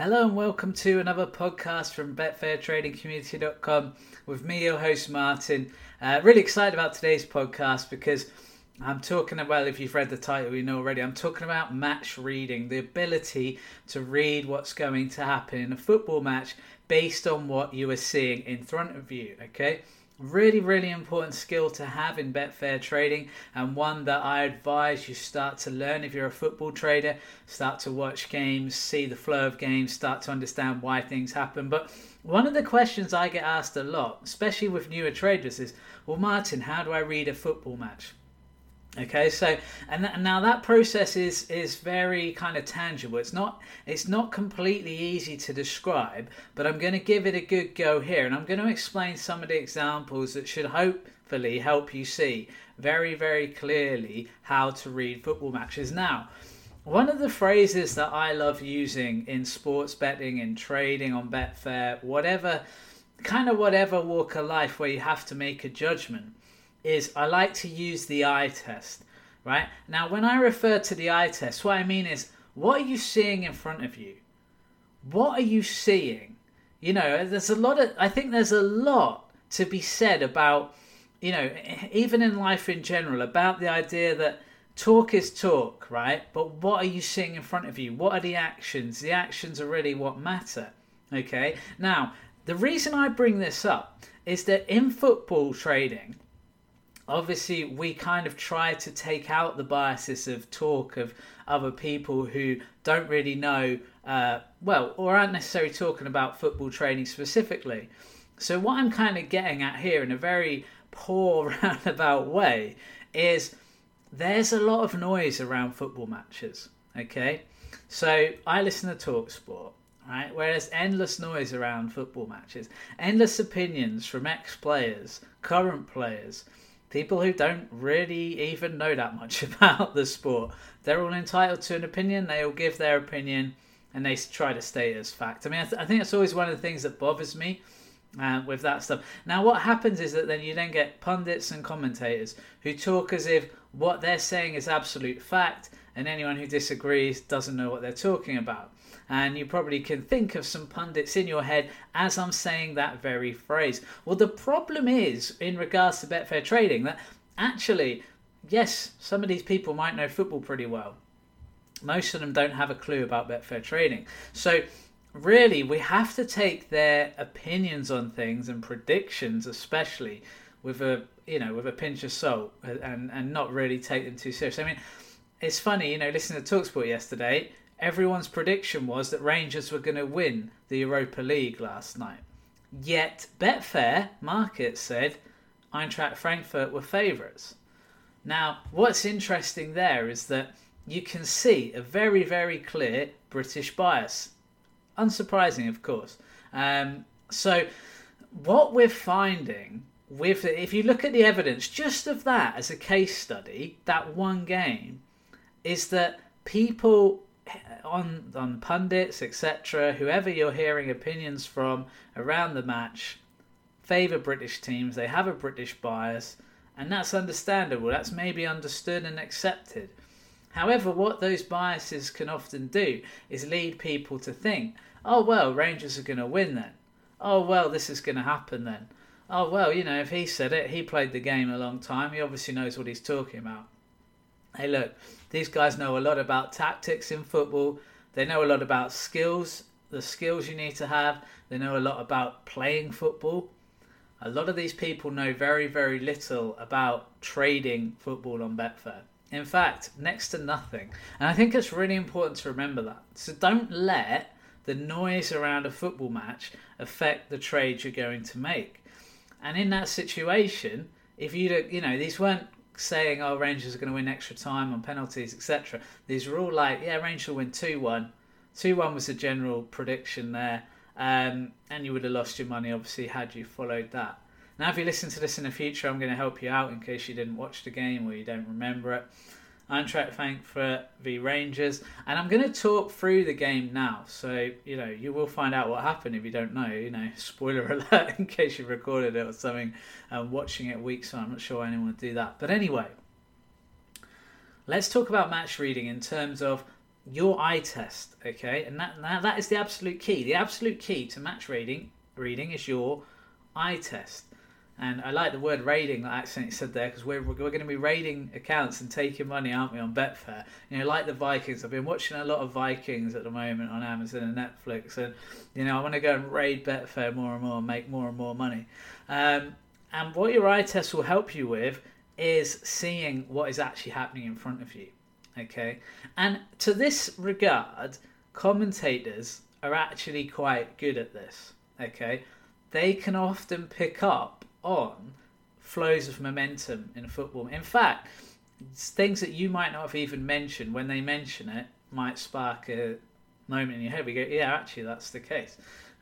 Hello and welcome to another podcast from BetfairTradingCommunity.com with me, your host Martin. Uh, really excited about today's podcast because I'm talking about, if you've read the title, you know already, I'm talking about match reading, the ability to read what's going to happen in a football match based on what you are seeing in front of you. Okay, really, really important skill to have in Betfair trading, and one that I advise you start to learn if you're a football trader. Start to watch games, see the flow of games, start to understand why things happen. But one of the questions I get asked a lot, especially with newer traders, is, "Well, Martin, how do I read a football match?" Okay, so and, th- and now that process is is very kind of tangible. It's not it's not completely easy to describe, but I'm going to give it a good go here, and I'm going to explain some of the examples that should hopefully help you see very very clearly how to read football matches. Now, one of the phrases that I love using in sports betting, in trading on Betfair, whatever kind of whatever walk of life where you have to make a judgment is I like to use the eye test, right? Now, when I refer to the eye test, what I mean is, what are you seeing in front of you? What are you seeing? You know, there's a lot of, I think there's a lot to be said about, you know, even in life in general, about the idea that talk is talk, right? But what are you seeing in front of you? What are the actions? The actions are really what matter, okay? Now, the reason I bring this up is that in football trading, obviously we kind of try to take out the biases of talk of other people who don't really know uh, well or aren't necessarily talking about football training specifically. So what i'm kind of getting at here in a very poor roundabout way is there's a lot of noise around football matches okay? So i listen to Talksport right? Whereas endless noise around football matches endless opinions from ex-players current players people who don't really even know that much about the sport. They're all entitled to an opinion. They all give their opinion, and they try to state as fact. I mean, I, th- I think that's always one of the things that bothers me. Uh, with that stuff. Now, what happens is that then you then get pundits and commentators who talk as if what they're saying is absolute fact, and anyone who disagrees doesn't know what they're talking about and you probably can think of some pundits in your head as I'm saying that very phrase. Well, the problem is, in regards to Betfair trading, that actually, yes, some of these people might know football pretty well. Most of them don't have a clue about Betfair trading. So, really, we have to take their opinions on things and predictions, especially, with a you know with a pinch of salt and and not really take them too seriously. I mean, it's funny, you know, listening to Talksport yesterday everyone's prediction was that Rangers were going to win the Europa League last night. Yet Betfair market said Eintracht Frankfurt were favourites. Now, what's interesting there is that you can see a very, very clear British bias. Unsurprising, of course. Um, so, what we're finding with if you look at the evidence just of that as a case study, that one game, is that people on on pundits, etc., whoever you're hearing opinions from around the match, favour British teams. They have a British bias, and that's understandable. That's maybe understood and accepted. However, what those biases can often do is lead people to think, "Oh well, Rangers are going to win then. Oh well, this is going to happen then. Oh well, you know, if he said it, he played the game a long time. He obviously knows what he's talking about." Hey, look, these guys know a lot about tactics in football. They know a lot about skills, the skills you need to have. They know a lot about playing football. A lot of these people know very, very little about trading football on Betfair. In fact, next to nothing. And I think it's really important to remember that. So don't let the noise around a football match affect the trades you're going to make. And in that situation, if you look, you know these weren't saying, "Oh, Rangers are going to win extra time on penalties, etc." These were all like, "Yeah, Rangers will win two one." Two one was a general prediction there, um, and you would have lost your money obviously had you followed that. Now, if you listen to this in the future, I'm going to help you out in case you didn't watch the game or you don't remember it. Eintracht Frankfurt v Rangers, and I'm going to talk through the game now. So you know you will find out what happened if you don't know. You know, spoiler alert in case you've recorded it or something, and watching it weeks on. I'm not sure anyone would do that, but anyway, let's talk about match reading in terms of your eye test, okay, and that now that is the absolute key. The absolute key to match reading reading is your eye test. And I like the word raiding that accidentally said there because we're, we're going to be raiding accounts and taking money, aren't we, on Betfair? You know, like the Vikings. I've been watching a lot of Vikings at the moment on Amazon and Netflix, and you know, I want to go and raid Betfair more and more, and make more and more money. Um, and what your eye test will help you with is seeing what is actually happening in front of you. Okay, and to this regard, commentators are actually quite good at this. Okay, they can often pick up on flows of momentum in football. In fact, things that you might not have even mentioned when they mention it might spark a moment in your head. We go, yeah, actually, that's the case.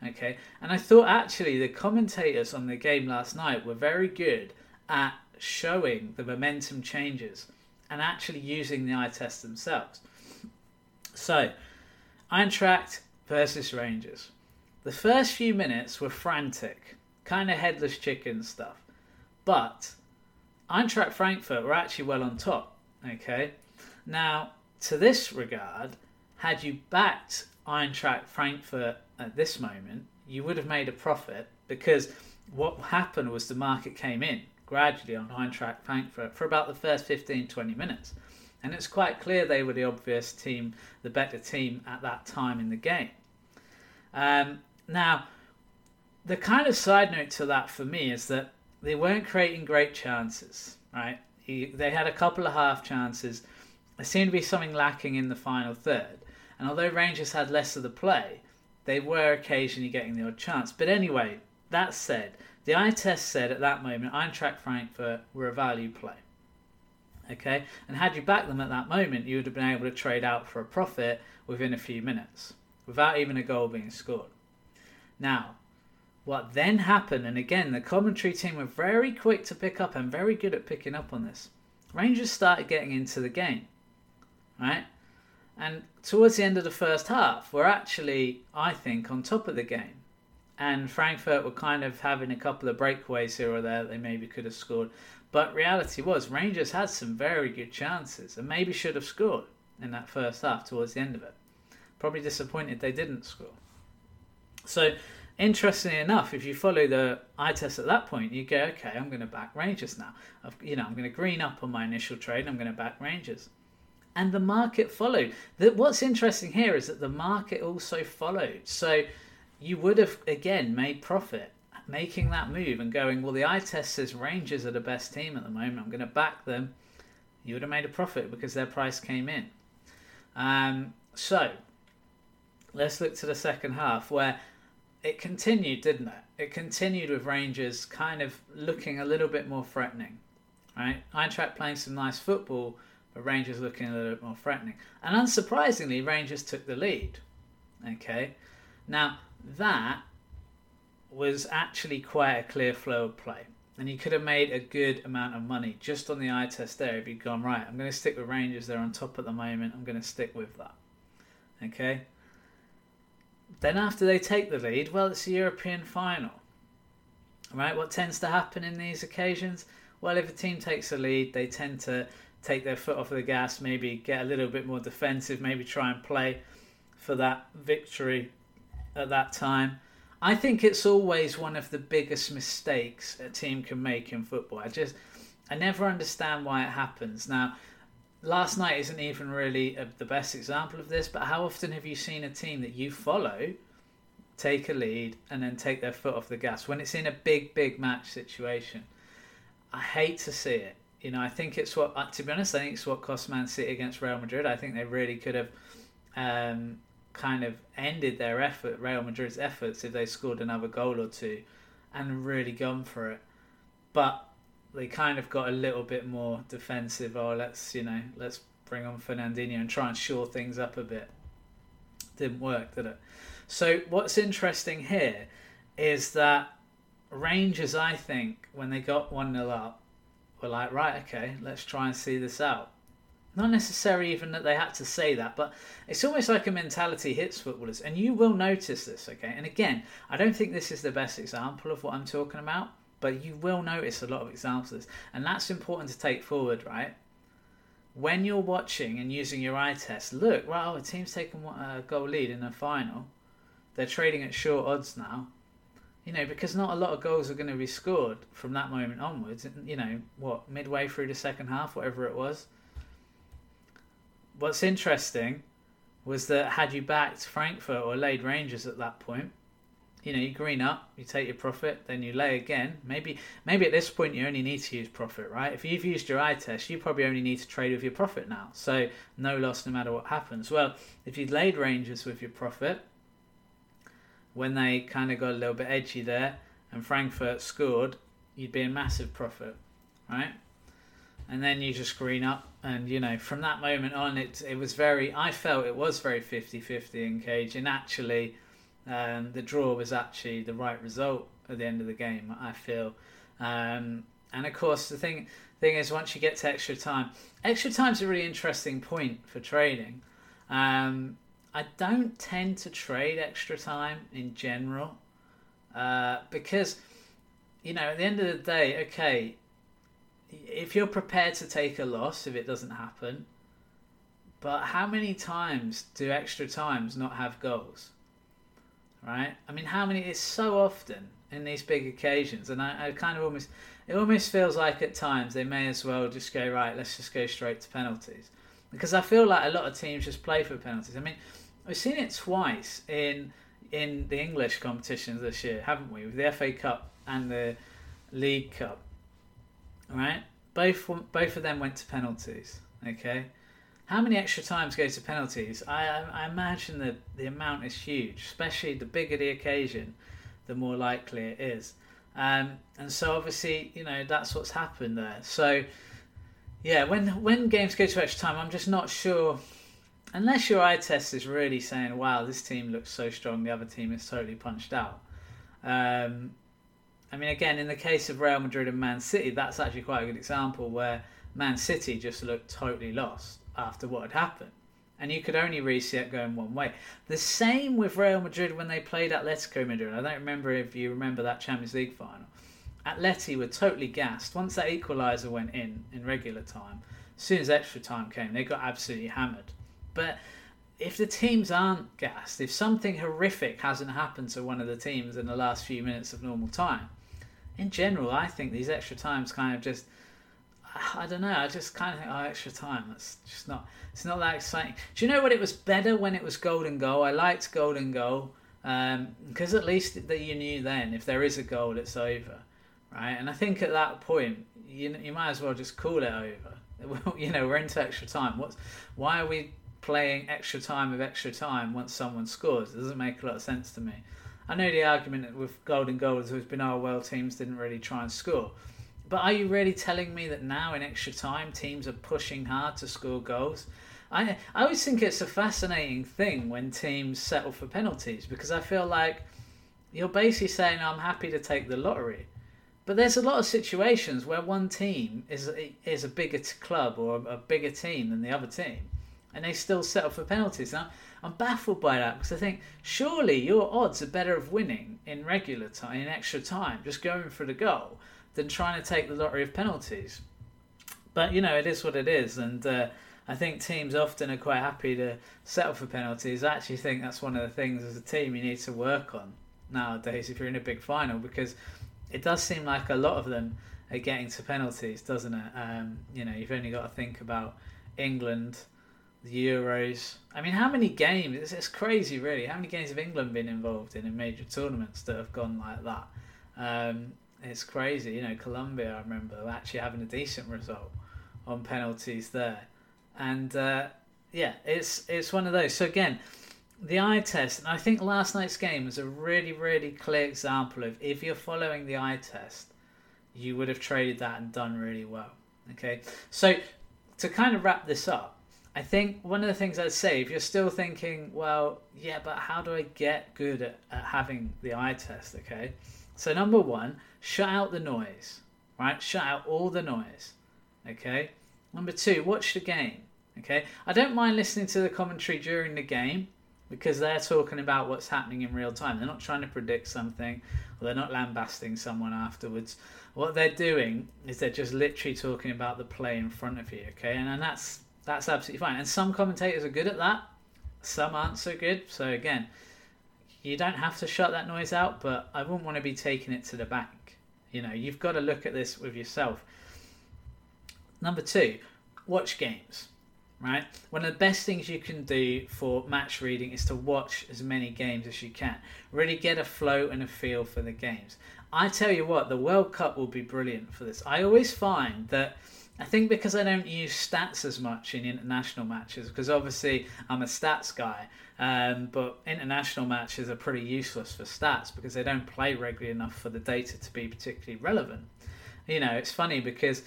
Okay, and I thought actually the commentators on the game last night were very good at showing the momentum changes and actually using the eye test themselves. So, Eintracht versus Rangers. The first few minutes were frantic kind of headless chicken stuff. But Eintracht Frankfurt were actually well on top. Okay, now to this regard, had you backed Eintracht Frankfurt at this moment, you would have made a profit because what happened was the market came in gradually on Eintracht Frankfurt for about the first 15 20 minutes. And it's quite clear they were the obvious team, the better team at that time in the game. Um, now, the kind of side note to that for me is that they weren't creating great chances, right? He, they had a couple of half chances. There seemed to be something lacking in the final third. And although Rangers had less of the play, they were occasionally getting the odd chance. But anyway, that said, the eye test said at that moment Eintracht Frankfurt were a value play. Okay? And had you backed them at that moment, you would have been able to trade out for a profit within a few minutes without even a goal being scored. Now, what then happened, and again, the commentary team were very quick to pick up and very good at picking up on this. Rangers started getting into the game, right? And towards the end of the first half, we're actually, I think, on top of the game. And Frankfurt were kind of having a couple of breakaways here or there that they maybe could have scored. But reality was, Rangers had some very good chances and maybe should have scored in that first half towards the end of it. Probably disappointed they didn't score. So interestingly enough, if you follow the eye test at that point, you go, okay, I'm going to back Rangers now. I've, you know, I'm going to green up on my initial trade. I'm going to back Rangers, and the market followed. That what's interesting here is that the market also followed. So you would have again made profit making that move and going, well, the eye test says Rangers are the best team at the moment. I'm going to back them. You would have made a profit because their price came in. Um, so let's look to the second half where it continued, didn't it? It continued with Rangers kind of looking a little bit more threatening, right? Eintracht playing some nice football, but Rangers looking a little bit more threatening. And unsurprisingly, Rangers took the lead. Okay, now that was actually quite a clear flow of play. And you could have made a good amount of money just on the eye test there if you'd gone, right, I'm going to stick with Rangers, they're on top at the moment, I'm going to stick with that. Okay? Then after they take the lead, well, it's a European final. Right? What tends to happen in these occasions? Well, if a team takes a lead, they tend to take their foot off the gas, maybe get a little bit more defensive, maybe try and play for that victory at that time. I think it's always one of the biggest mistakes a team can make in football. I just I never understand why it happens. Now, last night isn't even really a, the best example of this, but how often have you seen a team that you follow take a lead and then take their foot off the gas when it's in a big, big match situation? I hate to see it. You know, I think it's what, uh, to be honest, I think it's what cost Man City against Real Madrid. I think they really could have um, kind of ended their effort, Real Madrid's efforts, if they scored another goal or two and really gone for it. But they kind of got a little bit more defensive. Oh, let's you know, let's bring on Fernandinho and try and shore things up a bit. Didn't work, did it? So what's interesting here is that Rangers, I think, when they got one 0 up, were like, right, okay, let's try and see this out. Not necessarily even that they had to say that, but it's almost like a mentality hits footballers, and you will notice this, okay? And again, I don't think this is the best example of what I'm talking about, but you will notice a lot of examples and that's important to take forward, right? when you're watching and using your eye test, look, wow, a team's taken a uh, goal lead in the final. They're trading at short odds now. You know, because not a lot of goals are going to be scored from that moment onwards. You know, what, midway through the second half, whatever it was. What's interesting was that had you backed Frankfurt or laid Rangers at that point, you know, you green up, you take your profit, then you lay again. Maybe maybe at this point you only need to use profit, right? If you've used your eye test, you probably only need to trade with your profit now. So no loss no matter what happens. Well, if you'd laid Rangers with your profit, when they kind of got a little bit edgy there and Frankfurt scored, you'd be in massive profit, right? And then you just green up, and you know, from that moment on, it it was very. I felt it was very 50-50 in cage, and actually um, the draw was actually the right result at the end of the game. I feel, um, and of course the thing thing is once you get to extra time, extra time is a really interesting point for trading. Um, I don't tend to trade extra time in general uh, because you know at the end of the day, okay, if you're prepared to take a loss if it doesn't happen. But how many times do extra times not have goals? Right? I mean, how many? It's so often in these big occasions, and I, I, kind of almost it almost feels like at times they may as well just go right. Let's just go straight to penalties because I feel like a lot of teams just play for penalties. I mean, we've seen it twice in in the English competitions this year, haven't we? With the FA Cup and the League Cup, right? Both both of them went to penalties. Okay, how many extra times go to penalties? I, I, imagine that the amount is huge, especially the bigger the occasion, the more likely it is. Um, and so obviously, you know, that's what's happened there. So, yeah, when when games go to extra time, I'm just not sure. Unless your eye test is really saying, "Wow, this team looks so strong," the other team is totally punched out. Um, I mean, again, in the case of Real Madrid and Man City, that's actually quite a good example where Man City just looked totally lost after what had happened. And you could only really see it going one way. The same with Real Madrid when they played Atletico Madrid. I don't remember if you remember that Champions League final. Atleti were totally gassed. Once that equaliser went in in regular time, as soon as extra time came, they got absolutely hammered. But if the teams aren't gassed, if something horrific hasn't happened to one of the teams in the last few minutes of normal time, in general, I think these extra times kind of just I don't know. I just kind of think, oh, extra time. That's just not. It's not that exciting. Do you know what? It was better when it was golden goal. I liked golden goal because um, at least that you knew then if there is a goal, it's over, right? And I think at that point, you you might as well just call it over. you know, we're into extra time. What's why are we playing extra time of extra time once someone scores? It doesn't make a lot of sense to me. I know the argument with golden goal has always been, oh well, teams didn't really try and score. But are you really telling me that now in extra time teams are pushing hard to score goals? I I always think it's a fascinating thing when teams settle for penalties because I feel like you're basically saying I'm happy to take the lottery. But there's a lot of situations where one team is is a bigger club or a bigger team than the other team, and they still settle for penalties. Now, I'm baffled by that because I think surely your odds are better of winning in regular time, in extra time, just going for the goal, than trying to take the lottery of penalties. But you know, it is what it is, and uh, I think teams often are quite happy to settle for penalties. I actually think that's one of the things as a team you need to work on nowadays if you're in a big final because it does seem like a lot of them are getting to penalties, doesn't it? Um, you know, you've only got to think about England, the Euros. I mean, how many games? It's, it's crazy, really. How many games have England been involved in in major tournaments that have gone like that? Um, it's crazy. You know, Colombia, I remember actually having a decent result on penalties there, and uh, yeah, it's it's one of those. So again, the eye test, and I think last night's game was a really really clear example of if you're following the eye test, you would have traded that and done really well. Okay, so to kind of wrap this up. I think one of the things I'd say, if you're still thinking, well, yeah, but how do I get good at, at having the eye test? Okay, so number one, shut out the noise, right? Shut out all the noise, okay? Number two, watch the game, okay? I don't mind listening to the commentary during the game because they're talking about what's happening in real time. They're not trying to predict something or they're not lambasting someone afterwards. What they're doing is they're just literally talking about the play in front of you, okay? And, and that's That's absolutely fine. And some commentators are good at that, some aren't so good. So again, you don't have to shut that noise out, but I wouldn't want to be taking it to the bank. You know, you've got to look at this with yourself. Number two, watch games. Right? One of the best things you can do for match reading is to watch as many games as you can. Really get a flow and a feel for the games. I tell you what, the World Cup will be brilliant for this. I always find that I think because I don't use stats as much in international matches, because obviously I'm a stats guy, um, but international matches are pretty useless for stats because they don't play regularly enough for the data to be particularly relevant. You know, it's funny because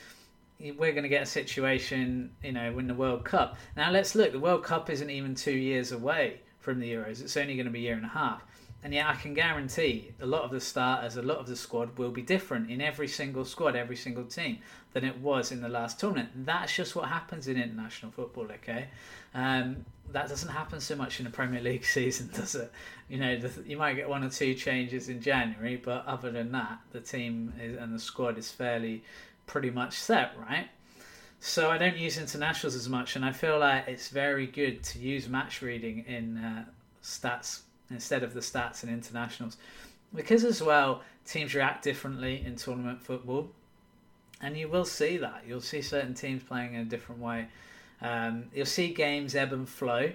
we're going to get a situation, you know, in the World Cup. Now let's look. The World Cup isn't even two years away from the Euros. It's only going to be a year and a half. And yet, I can guarantee a lot of the starters, a lot of the squad will be different in every single squad, every single team than it was in the last tournament. That's just what happens in international football, okay? Um, that doesn't happen so much in the Premier League season, does it? You know, the, you might get one or two changes in January, but other than that, the team is, and the squad is fairly pretty much set, right? So I don't use internationals as much, and I feel like it's very good to use match reading in uh, stats instead of the stats and internationals. Because as well, teams react differently in tournament football, and you will see that. You'll see certain teams playing in a different way. Um, you'll see games ebb and flow.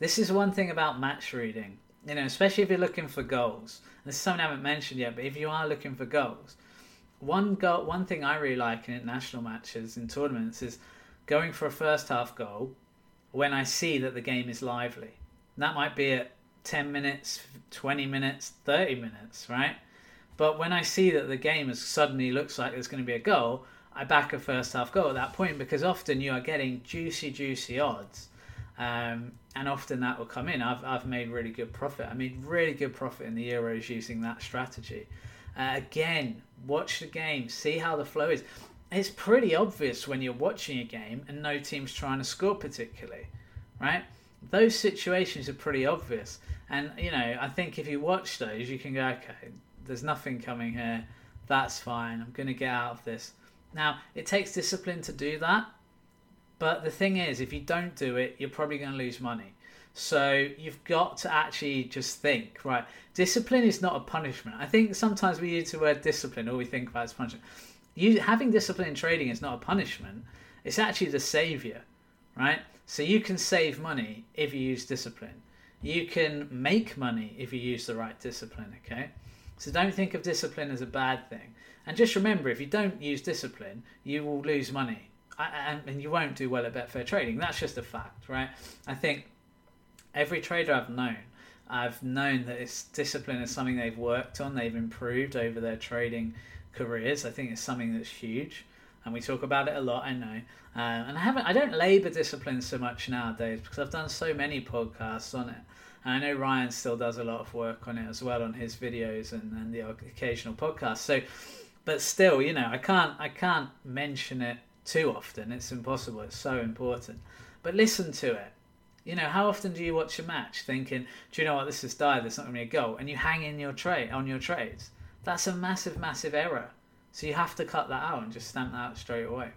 This is one thing about match reading, you know, especially if you're looking for goals. This is something I haven't mentioned yet, but if you are looking for goals, one goal, one thing I really like in international matches in tournaments is going for a first half goal when I see that the game is lively. And that might be at 10 minutes, 20 minutes, 30 minutes, right? But when I see that the game is suddenly looks like there's going to be a goal, I back a first half goal at that point because often you are getting juicy, juicy odds. Um, and often that will come in. I've, I've made really good profit. I made really good profit in the Euros using that strategy. Uh, again, watch the game, see how the flow is. It's pretty obvious when you're watching a game and no team's trying to score particularly, right? Those situations are pretty obvious. And, you know, I think if you watch those, you can go, okay, there's nothing coming here. That's fine. I'm going to get out of this. Now, it takes discipline to do that. But the thing is, if you don't do it, you're probably going to lose money. So you've got to actually just think, right? Discipline is not a punishment. I think sometimes we use the word discipline, or we think about as punishment. You having discipline in trading is not a punishment. It's actually the savior, right? So you can save money if you use discipline. You can make money if you use the right discipline. Okay, so don't think of discipline as a bad thing. And just remember, if you don't use discipline, you will lose money, and you won't do well at Betfair Trading. That's just a fact, right? I think every trader I've known, I've known that it's discipline is something they've worked on, they've improved over their trading careers. I think it's something that's huge, and we talk about it a lot. I know, uh, and I haven't, I don't labour discipline so much nowadays because I've done so many podcasts on it. I know Ryan still does a lot of work on it as well on his videos and, and the occasional podcast. So, but still, you know, I can't, I can't mention it too often. It's impossible. It's so important. But listen to it you know, how often do you watch a match thinking, "Do you know what? This is dire. There's not going to be a goal," and you hang in your trade on your trades? That's a massive, massive error. So you have to cut that out and just stamp that out straight away.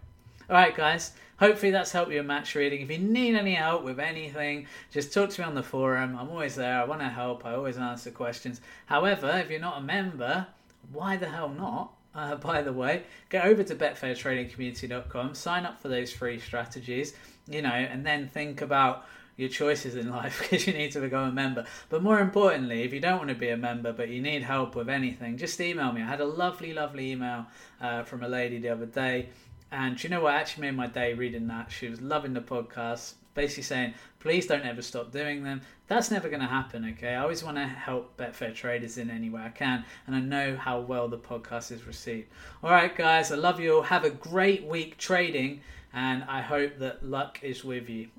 All right, guys. Hopefully that's helped you in match reading. If you need any help with anything, just talk to me on the forum. I'm always there. I want to help. I always answer questions. However, if you're not a member, why the hell not? Uh, by the way, go over to betfairtradingcommunity.com, sign up for those free strategies, you know, and then think about your choices in life because you need to become a member. But more importantly, if you don't want to be a member but you need help with anything, just email me. I had a lovely, lovely email uh, from a lady the other day. And you know what? Actually made my day reading that. She was loving the podcast, basically saying, please don't ever stop doing them. That's never going to happen, okay? I always want to help Betfair traders in any way I can, and I know how well the podcast is received. All right, guys, I love you all. Have a great week trading, and I hope that luck is with you.